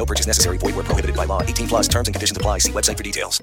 No purchase necessary. Void where prohibited by law. 18 plus terms and conditions apply. See website for details.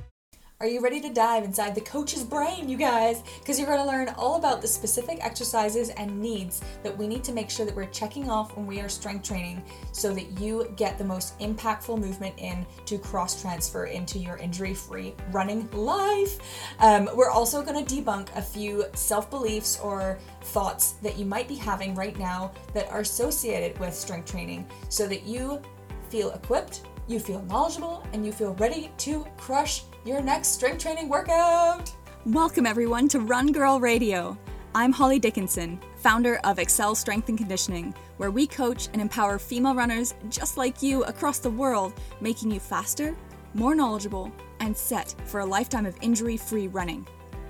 Are you ready to dive inside the coach's brain, you guys? Because you're going to learn all about the specific exercises and needs that we need to make sure that we're checking off when we are strength training so that you get the most impactful movement in to cross transfer into your injury free running life. Um, we're also going to debunk a few self beliefs or thoughts that you might be having right now that are associated with strength training so that you feel equipped, you feel knowledgeable, and you feel ready to crush your next strength training workout. Welcome, everyone, to Run Girl Radio. I'm Holly Dickinson, founder of Accel Strength and Conditioning, where we coach and empower female runners just like you across the world, making you faster, more knowledgeable, and set for a lifetime of injury free running.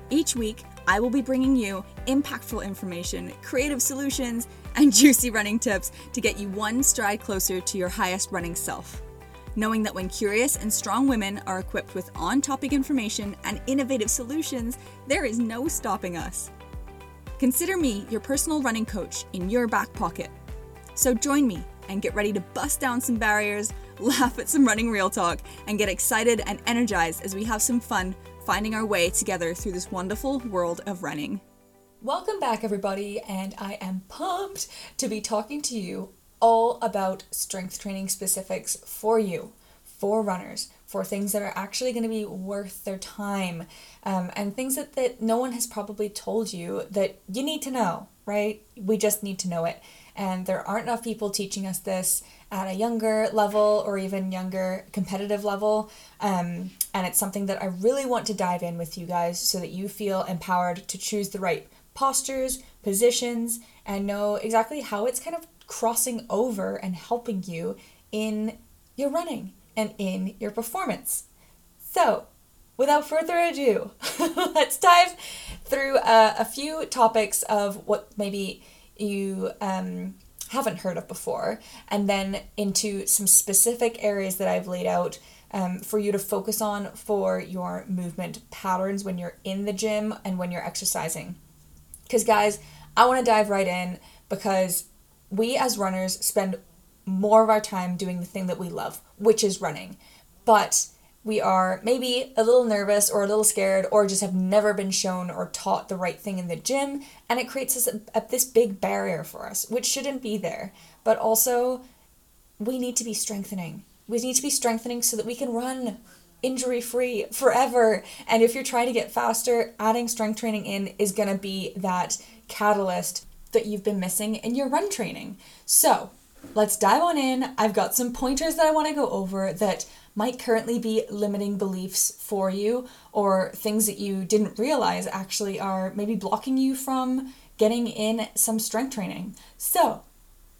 Each week, I will be bringing you impactful information, creative solutions, and juicy running tips to get you one stride closer to your highest running self knowing that when curious and strong women are equipped with on topic information and innovative solutions, there is no stopping us. Consider me your personal running coach in your back pocket. So join me and get ready to bust down some barriers, laugh at some running real talk, and get excited and energized as we have some fun finding our way together through this wonderful world of running. Welcome back, everybody, and I am pumped to be talking to you all about strength training specifics for you, for runners, for things that are actually going to be worth their time, um, and things that, that no one has probably told you that you need to know, right? We just need to know it. And there aren't enough people teaching us this at a younger level or even younger competitive level. Um, and it's something that I really want to dive in with you guys so that you feel empowered to choose the right postures, positions, and know exactly how it's kind of crossing over and helping you in your running and in your performance. So, without further ado, let's dive through uh, a few topics of what maybe you um, haven't heard of before, and then into some specific areas that I've laid out um, for you to focus on for your movement patterns when you're in the gym and when you're exercising. Because, guys, I want to dive right in because we as runners spend more of our time doing the thing that we love, which is running. But we are maybe a little nervous or a little scared or just have never been shown or taught the right thing in the gym and it creates this, a, this big barrier for us which shouldn't be there but also we need to be strengthening we need to be strengthening so that we can run injury free forever and if you're trying to get faster adding strength training in is going to be that catalyst that you've been missing in your run training. So let's dive on in. I've got some pointers that I want to go over that might currently be limiting beliefs for you or things that you didn't realize actually are maybe blocking you from getting in some strength training. So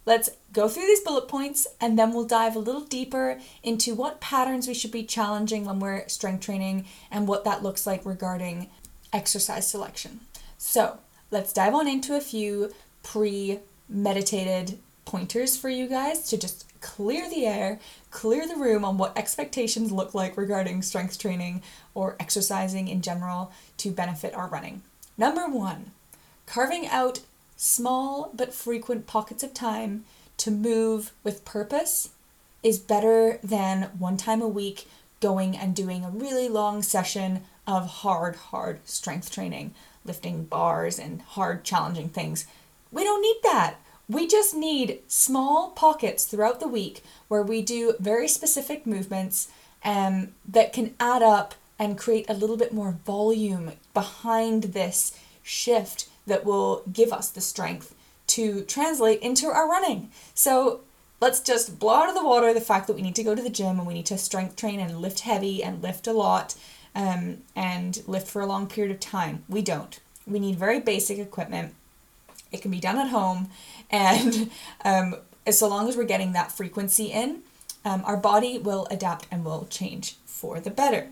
let's go through these bullet points and then we'll dive a little deeper into what patterns we should be challenging when we're strength training and what that looks like regarding exercise selection. So, let's dive on into a few pre meditated pointers for you guys to just clear the air, clear the room on what expectations look like regarding strength training or exercising in general to benefit our running. Number one, carving out small but frequent pockets of time to move with purpose is better than one time a week going and doing a really long session of hard, hard strength training lifting bars and hard, challenging things. We don't need that. We just need small pockets throughout the week where we do very specific movements um, that can add up and create a little bit more volume behind this shift that will give us the strength to translate into our running. So let's just blow out of the water the fact that we need to go to the gym and we need to strength train and lift heavy and lift a lot um, and lift for a long period of time. We don't. We need very basic equipment. It can be done at home, and um, so long as we're getting that frequency in, um, our body will adapt and will change for the better.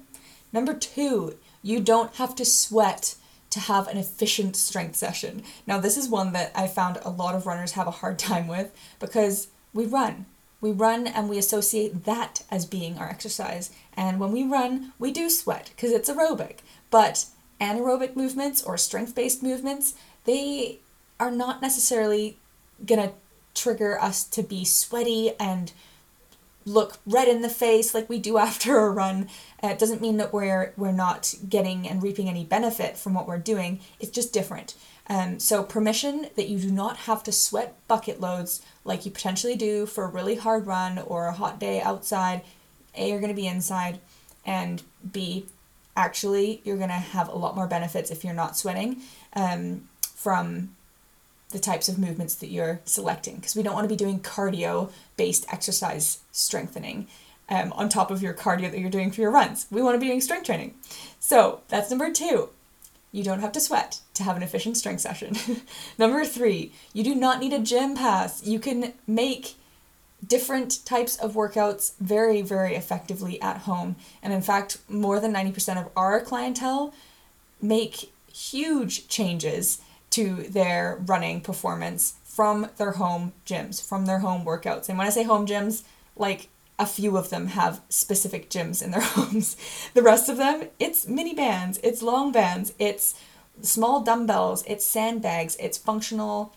Number two, you don't have to sweat to have an efficient strength session. Now, this is one that I found a lot of runners have a hard time with because we run. We run and we associate that as being our exercise. And when we run, we do sweat because it's aerobic. But anaerobic movements or strength based movements, they are not necessarily going to trigger us to be sweaty and look red in the face like we do after a run. Uh, it doesn't mean that we're we're not getting and reaping any benefit from what we're doing. It's just different. Um, so permission that you do not have to sweat bucket loads like you potentially do for a really hard run or a hot day outside. A, you're going to be inside, and B, actually, you're going to have a lot more benefits if you're not sweating um, from the types of movements that you're selecting because we don't want to be doing cardio based exercise strengthening um, on top of your cardio that you're doing for your runs. We want to be doing strength training. So that's number two. You don't have to sweat to have an efficient strength session. number three, you do not need a gym pass. You can make different types of workouts very, very effectively at home. And in fact, more than 90% of our clientele make huge changes to their running performance from their home gyms, from their home workouts. And when I say home gyms, like a few of them have specific gyms in their homes. The rest of them, it's mini bands, it's long bands, it's small dumbbells, it's sandbags, it's functional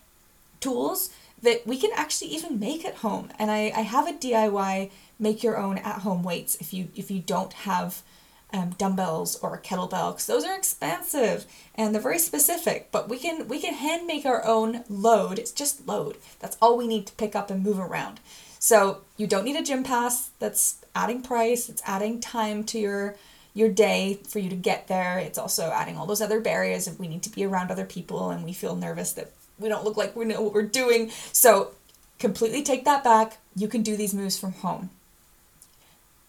tools that we can actually even make at home. And I, I have a DIY make your own at home weights if you if you don't have um, dumbbells or a kettlebell because those are expensive and they're very specific but we can we can hand make our own load. It's just load. That's all we need to pick up and move around. So you don't need a gym pass. That's adding price. It's adding time to your your day for you to get there. It's also adding all those other barriers if we need to be around other people and we feel nervous that we don't look like we know what we're doing. So completely take that back. You can do these moves from home.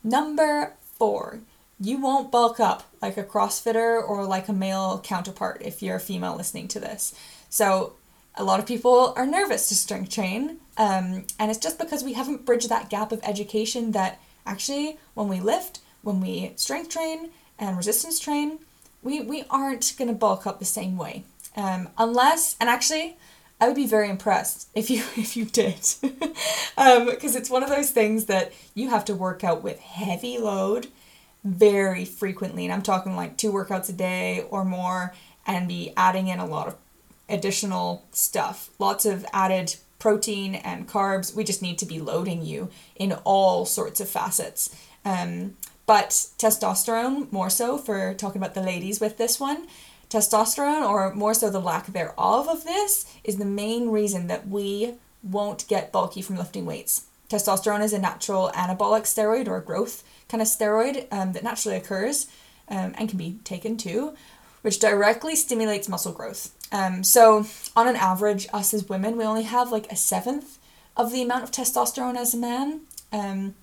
Number four you won't bulk up like a CrossFitter or like a male counterpart if you're a female listening to this. So, a lot of people are nervous to strength train, um, and it's just because we haven't bridged that gap of education that actually, when we lift, when we strength train and resistance train, we, we aren't going to bulk up the same way. Um, unless, and actually, I would be very impressed if you if you did, because um, it's one of those things that you have to work out with heavy load very frequently, and I'm talking like two workouts a day or more, and be adding in a lot of additional stuff, lots of added protein and carbs. We just need to be loading you in all sorts of facets. Um, but testosterone, more so for talking about the ladies with this one, testosterone, or more so the lack thereof of this, is the main reason that we won't get bulky from lifting weights. Testosterone is a natural anabolic steroid or growth kind of steroid um, that naturally occurs um, and can be taken too, which directly stimulates muscle growth. Um, so, on an average, us as women, we only have like a seventh of the amount of testosterone as a man. Um,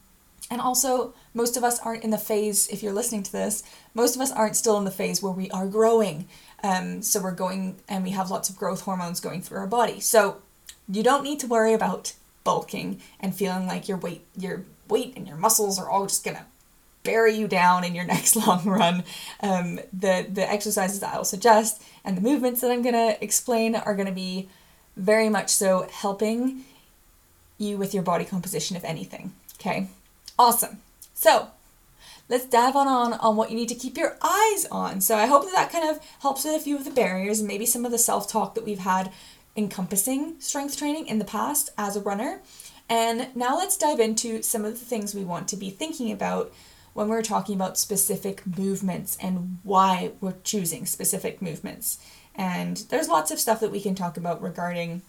and also, most of us aren't in the phase, if you're listening to this, most of us aren't still in the phase where we are growing. Um, so, we're going and we have lots of growth hormones going through our body. So, you don't need to worry about bulking and feeling like your weight, your weight and your muscles are all just gonna bury you down in your next long run. Um, the the exercises that I'll suggest and the movements that I'm gonna explain are gonna be very much so helping you with your body composition, if anything. Okay, awesome. So let's dive on on on what you need to keep your eyes on. So I hope that that kind of helps with a few of the barriers and maybe some of the self talk that we've had encompassing strength training in the past as a runner. And now let's dive into some of the things we want to be thinking about when we're talking about specific movements and why we're choosing specific movements. And there's lots of stuff that we can talk about regarding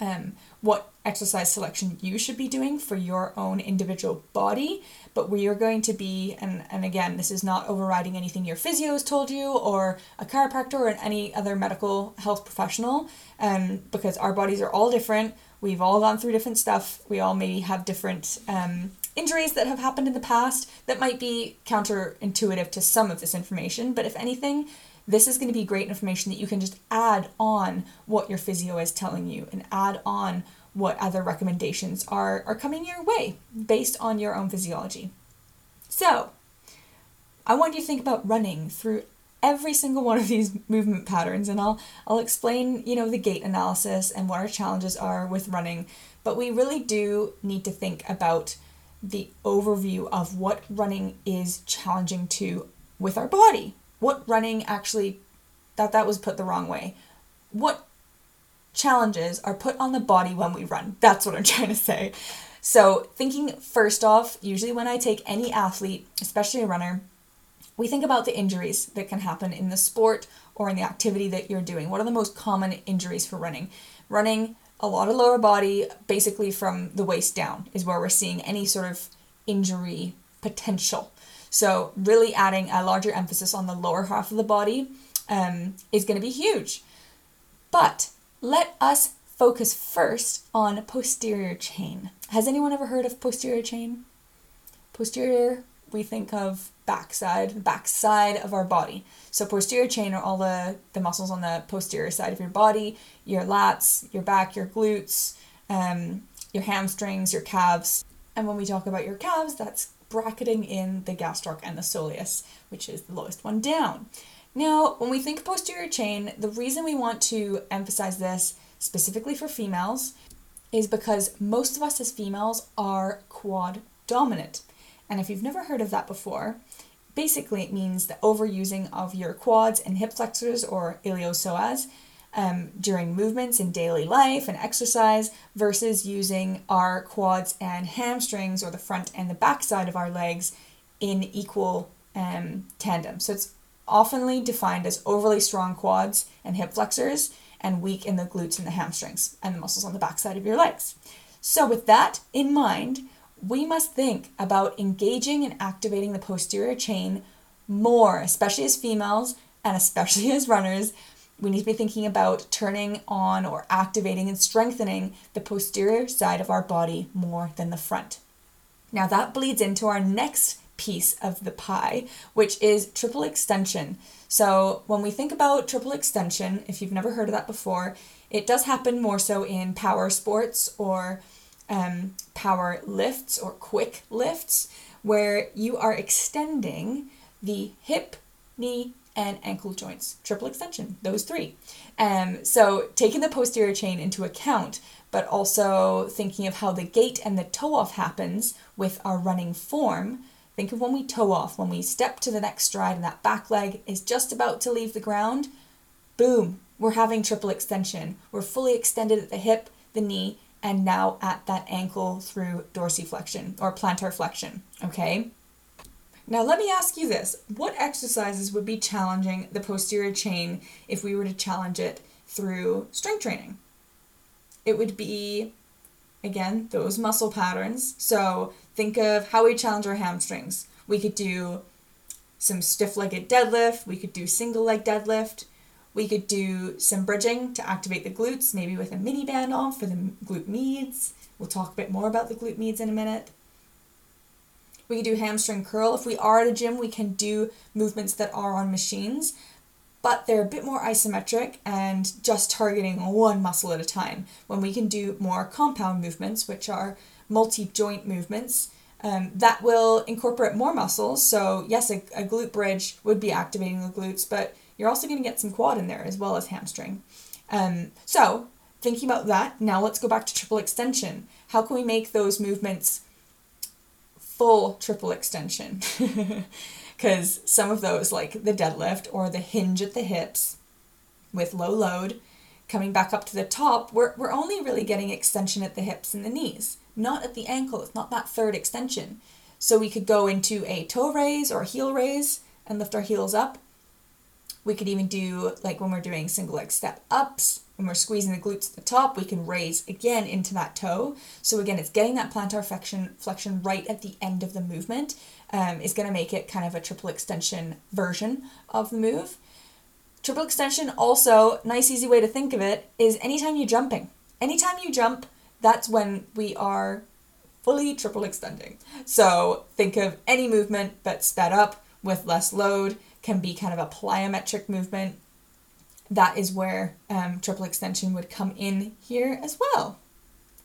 um, what exercise selection you should be doing for your own individual body. But we are going to be, and, and again, this is not overriding anything your physio has told you or a chiropractor or any other medical health professional, um, because our bodies are all different. We've all gone through different stuff. We all maybe have different um, injuries that have happened in the past that might be counterintuitive to some of this information, but if anything, this is going to be great information that you can just add on what your physio is telling you and add on what other recommendations are, are coming your way based on your own physiology. So, I want you to think about running through every single one of these movement patterns and I'll I'll explain, you know, the gait analysis and what our challenges are with running, but we really do need to think about the overview of what running is challenging to with our body. What running actually that that was put the wrong way. What challenges are put on the body when we run. That's what I'm trying to say. So, thinking first off, usually when I take any athlete, especially a runner, we think about the injuries that can happen in the sport or in the activity that you're doing. What are the most common injuries for running? Running a lot of lower body, basically from the waist down, is where we're seeing any sort of injury potential. So, really adding a larger emphasis on the lower half of the body um, is going to be huge. But let us focus first on posterior chain. Has anyone ever heard of posterior chain? Posterior, we think of backside, the backside of our body. So posterior chain are all the, the muscles on the posterior side of your body, your lats, your back, your glutes, um, your hamstrings, your calves. And when we talk about your calves, that's bracketing in the gastroc and the soleus, which is the lowest one down. Now, when we think posterior chain, the reason we want to emphasize this specifically for females is because most of us as females are quad dominant. And if you've never heard of that before, basically it means the overusing of your quads and hip flexors or iliopsoas um, during movements in daily life and exercise versus using our quads and hamstrings or the front and the back side of our legs in equal um, tandem. So it's oftenly defined as overly strong quads and hip flexors and weak in the glutes and the hamstrings and the muscles on the backside of your legs. So, with that in mind, we must think about engaging and activating the posterior chain more, especially as females and especially as runners. We need to be thinking about turning on or activating and strengthening the posterior side of our body more than the front. Now, that bleeds into our next piece of the pie, which is triple extension. So, when we think about triple extension, if you've never heard of that before, it does happen more so in power sports or um, power lifts or quick lifts, where you are extending the hip, knee, and ankle joints. Triple extension, those three. Um, so, taking the posterior chain into account, but also thinking of how the gait and the toe off happens with our running form Think of when we toe off, when we step to the next stride and that back leg is just about to leave the ground. Boom, we're having triple extension. We're fully extended at the hip, the knee, and now at that ankle through dorsiflexion or plantar flexion. Okay? Now, let me ask you this what exercises would be challenging the posterior chain if we were to challenge it through strength training? It would be again, those muscle patterns. So think of how we challenge our hamstrings. We could do some stiff legged deadlift, we could do single leg deadlift, we could do some bridging to activate the glutes, maybe with a mini band on for the glute meads. We'll talk a bit more about the glute meads in a minute. We could do hamstring curl. If we are at a gym, we can do movements that are on machines but they're a bit more isometric and just targeting one muscle at a time. When we can do more compound movements, which are multi joint movements, um, that will incorporate more muscles. So, yes, a, a glute bridge would be activating the glutes, but you're also going to get some quad in there as well as hamstring. Um, so, thinking about that, now let's go back to triple extension. How can we make those movements full triple extension? because some of those, like the deadlift or the hinge at the hips with low load, coming back up to the top, we're, we're only really getting extension at the hips and the knees, not at the ankle. It's not that third extension. So we could go into a toe raise or heel raise and lift our heels up. We could even do, like when we're doing single leg step ups, when we're squeezing the glutes at the top, we can raise again into that toe. So again, it's getting that plantar flexion, flexion right at the end of the movement um, is going to make it kind of a triple extension version of the move. Triple extension also, nice easy way to think of it, is anytime you're jumping. Anytime you jump, that's when we are fully triple extending. So think of any movement but sped up with less load, can be kind of a plyometric movement. That is where um, triple extension would come in here as well.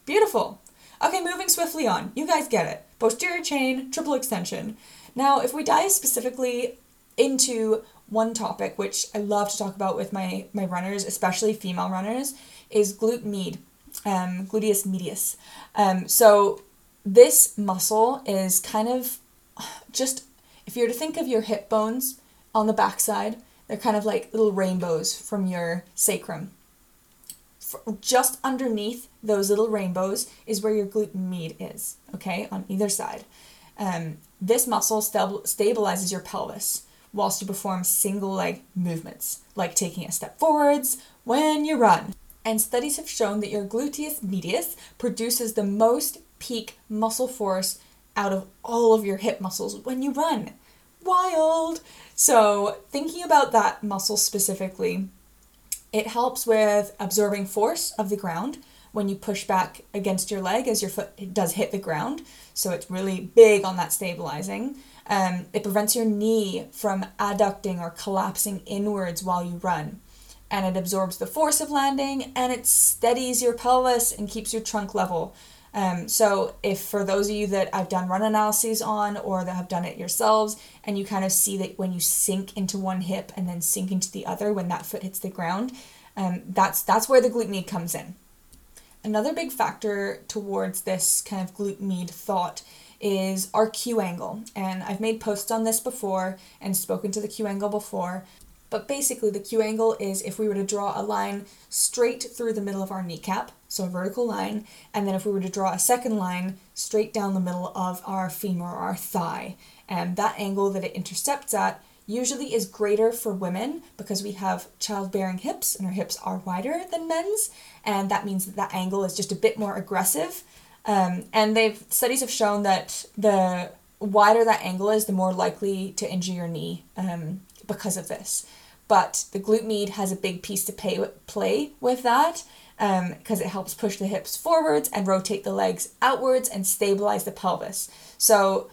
Beautiful. Okay, moving swiftly on. You guys get it. Posterior chain, triple extension. Now, if we dive specifically into one topic, which I love to talk about with my, my runners, especially female runners, is glute med, um, gluteus medius. Um, so this muscle is kind of just, if you were to think of your hip bones on the backside, they're kind of like little rainbows from your sacrum. Just underneath those little rainbows is where your glute med is, okay, on either side. Um, this muscle stabilizes your pelvis whilst you perform single leg movements, like taking a step forwards when you run. And studies have shown that your gluteus medius produces the most peak muscle force out of all of your hip muscles when you run. Wild! So, thinking about that muscle specifically, it helps with absorbing force of the ground when you push back against your leg as your foot does hit the ground. So, it's really big on that stabilizing. Um, it prevents your knee from adducting or collapsing inwards while you run. And it absorbs the force of landing and it steadies your pelvis and keeps your trunk level. Um, so, if for those of you that I've done run analyses on or that have done it yourselves, and you kind of see that when you sink into one hip and then sink into the other when that foot hits the ground, um, that's that's where the glute med comes in. Another big factor towards this kind of glute med thought is our Q angle. And I've made posts on this before and spoken to the Q angle before. But basically, the Q angle is if we were to draw a line straight through the middle of our kneecap, so a vertical line, and then if we were to draw a second line straight down the middle of our femur our thigh, and that angle that it intercepts at usually is greater for women because we have childbearing hips and our hips are wider than men's, and that means that that angle is just a bit more aggressive. Um, and they've studies have shown that the wider that angle is, the more likely to injure your knee. Um, because of this. But the glute med has a big piece to pay, play with that because um, it helps push the hips forwards and rotate the legs outwards and stabilize the pelvis. So,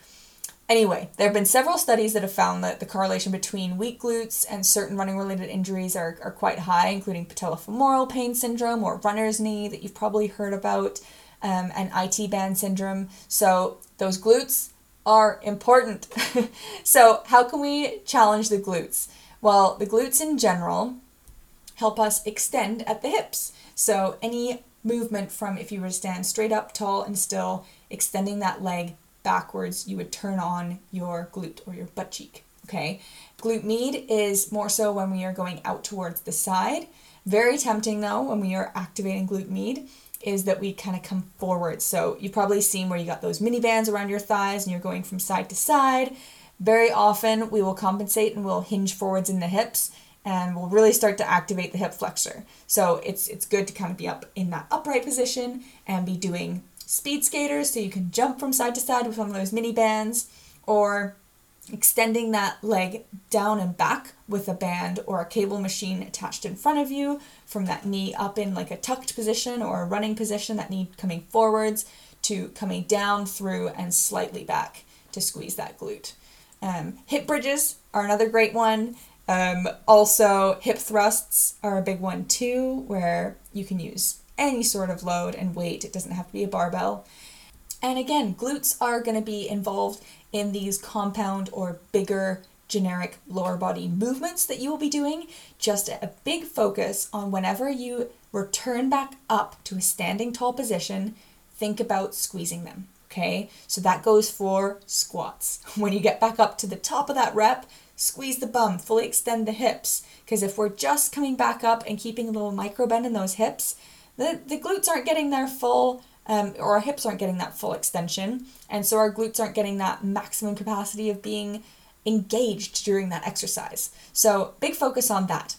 anyway, there have been several studies that have found that the correlation between weak glutes and certain running related injuries are, are quite high, including patellofemoral pain syndrome or runner's knee that you've probably heard about um, and IT band syndrome. So those glutes are important. so, how can we challenge the glutes? Well, the glutes in general help us extend at the hips. So, any movement from if you were to stand straight up, tall, and still, extending that leg backwards, you would turn on your glute or your butt cheek. Okay, glute med is more so when we are going out towards the side. Very tempting though when we are activating glute med is that we kind of come forward. So you've probably seen where you got those mini bands around your thighs and you're going from side to side. Very often we will compensate and we'll hinge forwards in the hips and we'll really start to activate the hip flexor. So it's it's good to kind of be up in that upright position and be doing speed skaters so you can jump from side to side with one of those mini bands or extending that leg down and back with a band or a cable machine attached in front of you from that knee up in like a tucked position or a running position, that knee coming forwards to coming down through and slightly back to squeeze that glute. Um, hip bridges are another great one. Um, also, hip thrusts are a big one too, where you can use any sort of load and weight. It doesn't have to be a barbell. And again, glutes are going to be involved in these compound or bigger generic lower body movements that you will be doing. Just a big focus on whenever you return back up to a standing tall position, think about squeezing them. Okay, so that goes for squats. When you get back up to the top of that rep, squeeze the bum, fully extend the hips. Because if we're just coming back up and keeping a little micro bend in those hips, the, the glutes aren't getting their full um, or our hips aren't getting that full extension, and so our glutes aren't getting that maximum capacity of being engaged during that exercise. So, big focus on that.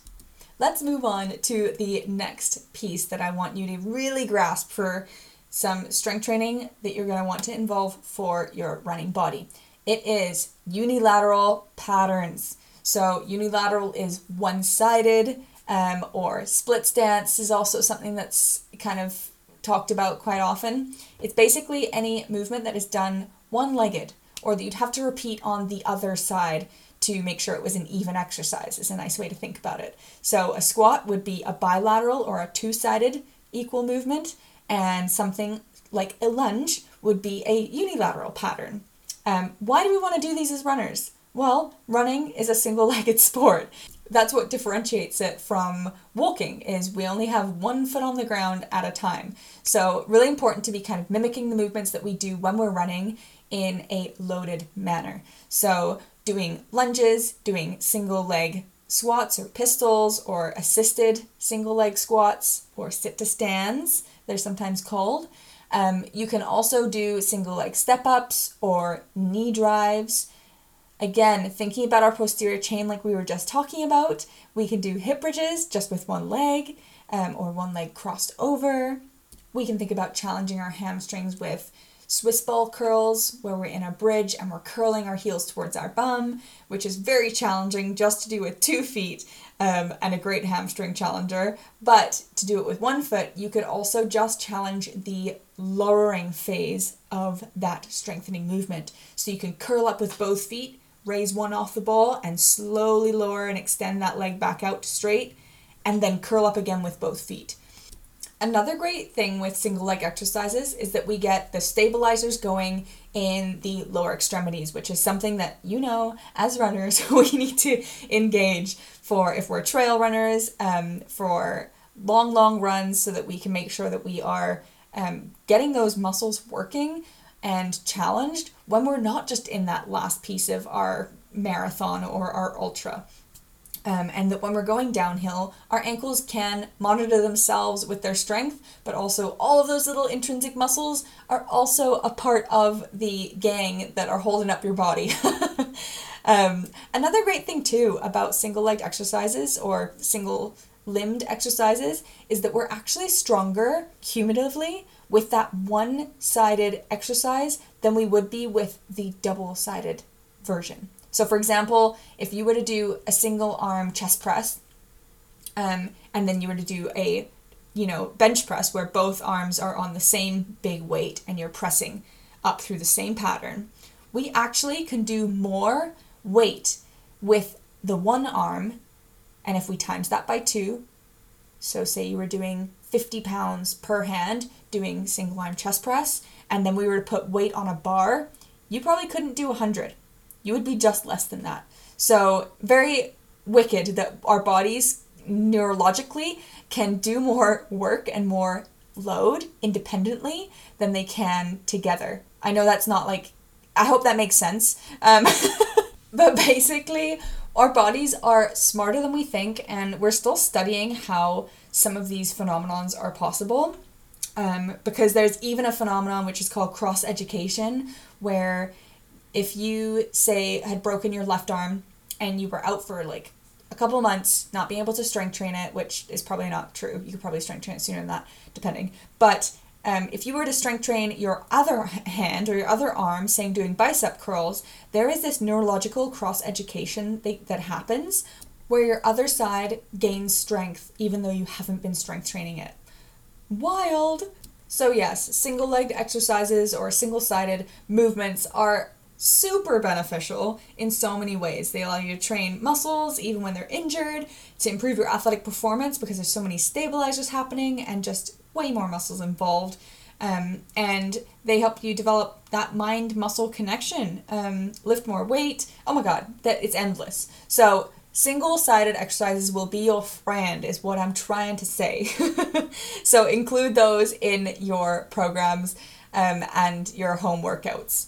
Let's move on to the next piece that I want you to really grasp for some strength training that you're going to want to involve for your running body. It is unilateral patterns. So, unilateral is one sided, um, or split stance is also something that's kind of talked about quite often. It's basically any movement that is done one legged or that you'd have to repeat on the other side to make sure it was an even exercise, is a nice way to think about it. So, a squat would be a bilateral or a two sided equal movement, and something like a lunge would be a unilateral pattern. Um, why do we want to do these as runners? Well, running is a single legged sport. That's what differentiates it from walking is we only have one foot on the ground at a time. So really important to be kind of mimicking the movements that we do when we're running in a loaded manner. So doing lunges, doing single leg squats or pistols or assisted single leg squats or sit to stands, they're sometimes called. Um, you can also do single leg step ups or knee drives. Again, thinking about our posterior chain like we were just talking about, we can do hip bridges just with one leg um, or one leg crossed over. We can think about challenging our hamstrings with Swiss ball curls, where we're in a bridge and we're curling our heels towards our bum, which is very challenging just to do with two feet um, and a great hamstring challenger. But to do it with one foot, you could also just challenge the lowering phase of that strengthening movement. So you can curl up with both feet, raise one off the ball, and slowly lower and extend that leg back out straight, and then curl up again with both feet. Another great thing with single leg exercises is that we get the stabilizers going in the lower extremities, which is something that you know as runners we need to engage for if we're trail runners, um, for long, long runs, so that we can make sure that we are um, getting those muscles working and challenged when we're not just in that last piece of our marathon or our ultra. Um, and that when we're going downhill, our ankles can monitor themselves with their strength, but also all of those little intrinsic muscles are also a part of the gang that are holding up your body. um, another great thing, too, about single legged exercises or single limbed exercises is that we're actually stronger cumulatively with that one sided exercise than we would be with the double sided version. So, for example, if you were to do a single arm chest press, um, and then you were to do a, you know, bench press where both arms are on the same big weight and you're pressing up through the same pattern, we actually can do more weight with the one arm. And if we times that by two, so say you were doing 50 pounds per hand doing single arm chest press, and then we were to put weight on a bar, you probably couldn't do 100 you would be just less than that. So, very wicked that our bodies neurologically can do more work and more load independently than they can together. I know that's not like, I hope that makes sense. Um, but basically, our bodies are smarter than we think, and we're still studying how some of these phenomenons are possible. Um, because there's even a phenomenon which is called cross education, where if you say had broken your left arm and you were out for like a couple months not being able to strength train it which is probably not true. You could probably strength train it sooner than that depending. But um, if you were to strength train your other hand or your other arm saying doing bicep curls there is this neurological cross education that happens where your other side gains strength even though you haven't been strength training it. Wild! So yes single legged exercises or single sided movements are super beneficial in so many ways. They allow you to train muscles even when they're injured, to improve your athletic performance because there's so many stabilizers happening and just way more muscles involved. Um, and they help you develop that mind muscle connection, um, lift more weight. Oh my god, that it's endless. So single sided exercises will be your friend, is what I'm trying to say. so include those in your programs um, and your home workouts.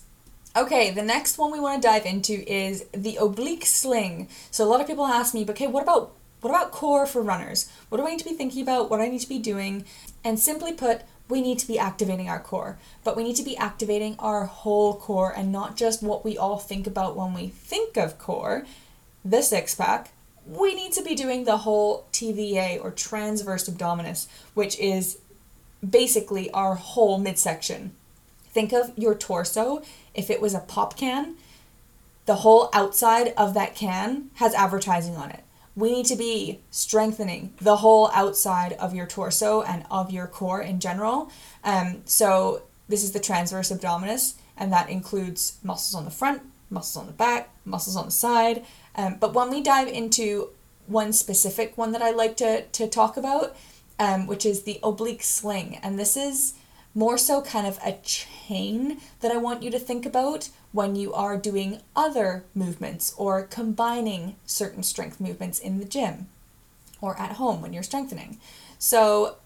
Okay, the next one we want to dive into is the oblique sling. So a lot of people ask me, okay, what about what about core for runners? What do I need to be thinking about? What do I need to be doing? And simply put, we need to be activating our core, but we need to be activating our whole core and not just what we all think about when we think of core, the six pack. We need to be doing the whole TVA or transverse abdominis, which is basically our whole midsection. Think of your torso if it was a pop can, the whole outside of that can has advertising on it. We need to be strengthening the whole outside of your torso and of your core in general. Um, so, this is the transverse abdominis, and that includes muscles on the front, muscles on the back, muscles on the side. Um, but when we dive into one specific one that I like to, to talk about, um, which is the oblique sling, and this is more so kind of a chain that I want you to think about when you are doing other movements or combining certain strength movements in the gym or at home when you're strengthening. So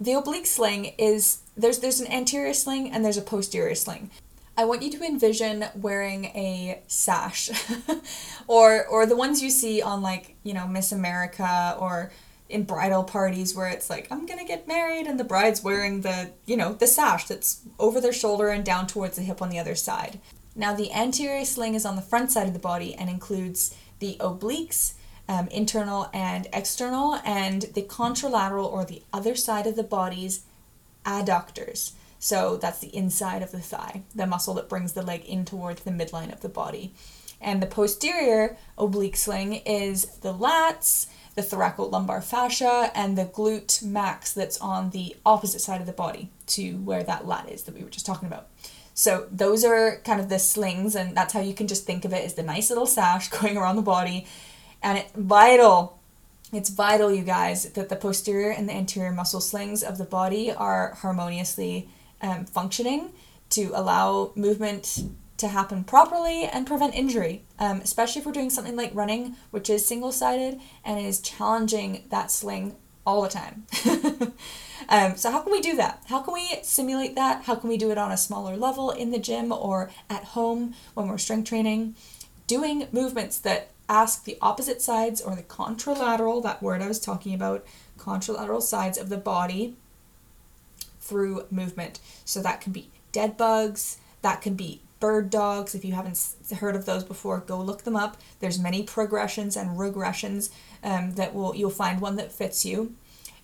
the oblique sling is there's there's an anterior sling and there's a posterior sling. I want you to envision wearing a sash or or the ones you see on like, you know, Miss America or in bridal parties where it's like I'm to get married and the bride's wearing the, you know, the sash that's over their shoulder and down towards the hip on the other side. Now the anterior sling is on the front side of the body and includes the obliques, um, internal and external, and the contralateral or the other side of the body's adductors. So that's the inside of the thigh, the muscle that brings the leg in towards the midline of the body. And the posterior oblique sling is the lats, the thoracolumbar fascia, and the glute max that's on the opposite side of the body to where that lat is that we were just talking about. So those are kind of the slings, and that's how you can just think of it as the nice little sash going around the body. And it's vital, it's vital, you guys, that the posterior and the anterior muscle slings of the body are harmoniously um, functioning to allow movement to happen properly and prevent injury, um, especially if we're doing something like running, which is single sided and is challenging that sling all the time. um, so, how can we do that? How can we simulate that? How can we do it on a smaller level in the gym or at home when we're strength training? Doing movements that ask the opposite sides or the contralateral, that word I was talking about, contralateral sides of the body through movement. So, that can be dead bugs, that can be bird dogs. If you haven't heard of those before, go look them up. There's many progressions and regressions um, that will you'll find one that fits you.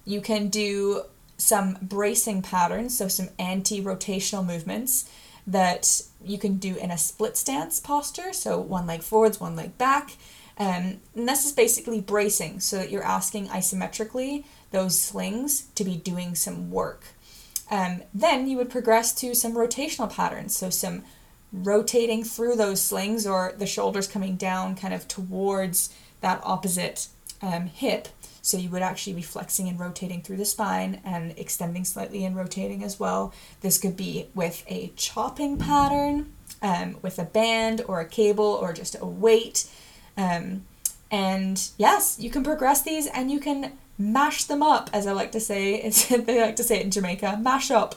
You can do some bracing patterns, so some anti-rotational movements that you can do in a split stance posture, so one leg forwards, one leg back. Um, and this is basically bracing, so that you're asking isometrically those slings to be doing some work. Um, then you would progress to some rotational patterns, so some rotating through those slings or the shoulders coming down kind of towards that opposite um, hip. So you would actually be flexing and rotating through the spine and extending slightly and rotating as well. This could be with a chopping pattern, um, with a band or a cable or just a weight. Um, and yes, you can progress these and you can mash them up, as I like to say. They like to say it in Jamaica mash up.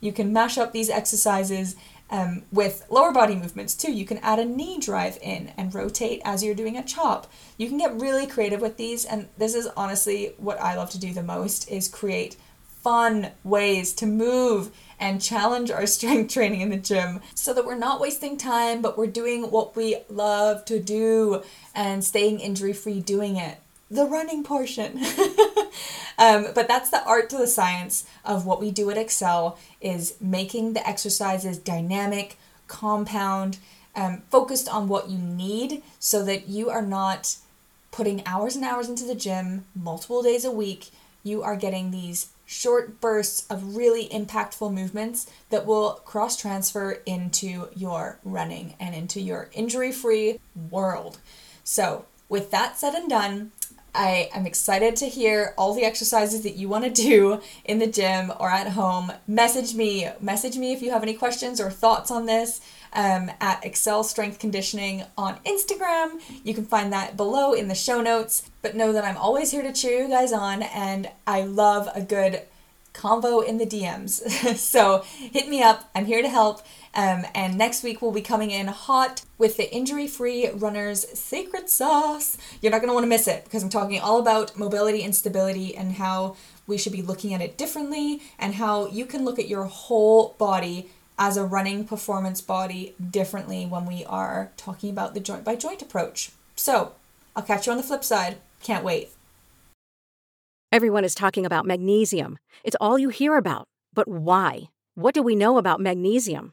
You can mash up these exercises um, with lower body movements too, you can add a knee drive in and rotate as you're doing a chop. You can get really creative with these, and this is honestly what I love to do the most is create fun ways to move and challenge our strength training in the gym so that we're not wasting time, but we're doing what we love to do and staying injury free doing it the running portion. um, but that's the art to the science of what we do at Accel is making the exercises dynamic, compound, um, focused on what you need so that you are not putting hours and hours into the gym multiple days a week. You are getting these short bursts of really impactful movements that will cross transfer into your running and into your injury free world. So, with that said and done, I am excited to hear all the exercises that you want to do in the gym or at home. Message me. Message me if you have any questions or thoughts on this um, at Accel Strength Conditioning on Instagram. You can find that below in the show notes. But know that I'm always here to cheer you guys on, and I love a good convo in the DMs. so hit me up. I'm here to help. Um, and next week we'll be coming in hot with the injury free runner's secret sauce. You're not going to want to miss it because I'm talking all about mobility and stability and how we should be looking at it differently and how you can look at your whole body as a running performance body differently when we are talking about the joint by joint approach. So I'll catch you on the flip side. Can't wait. Everyone is talking about magnesium. It's all you hear about. But why? What do we know about magnesium?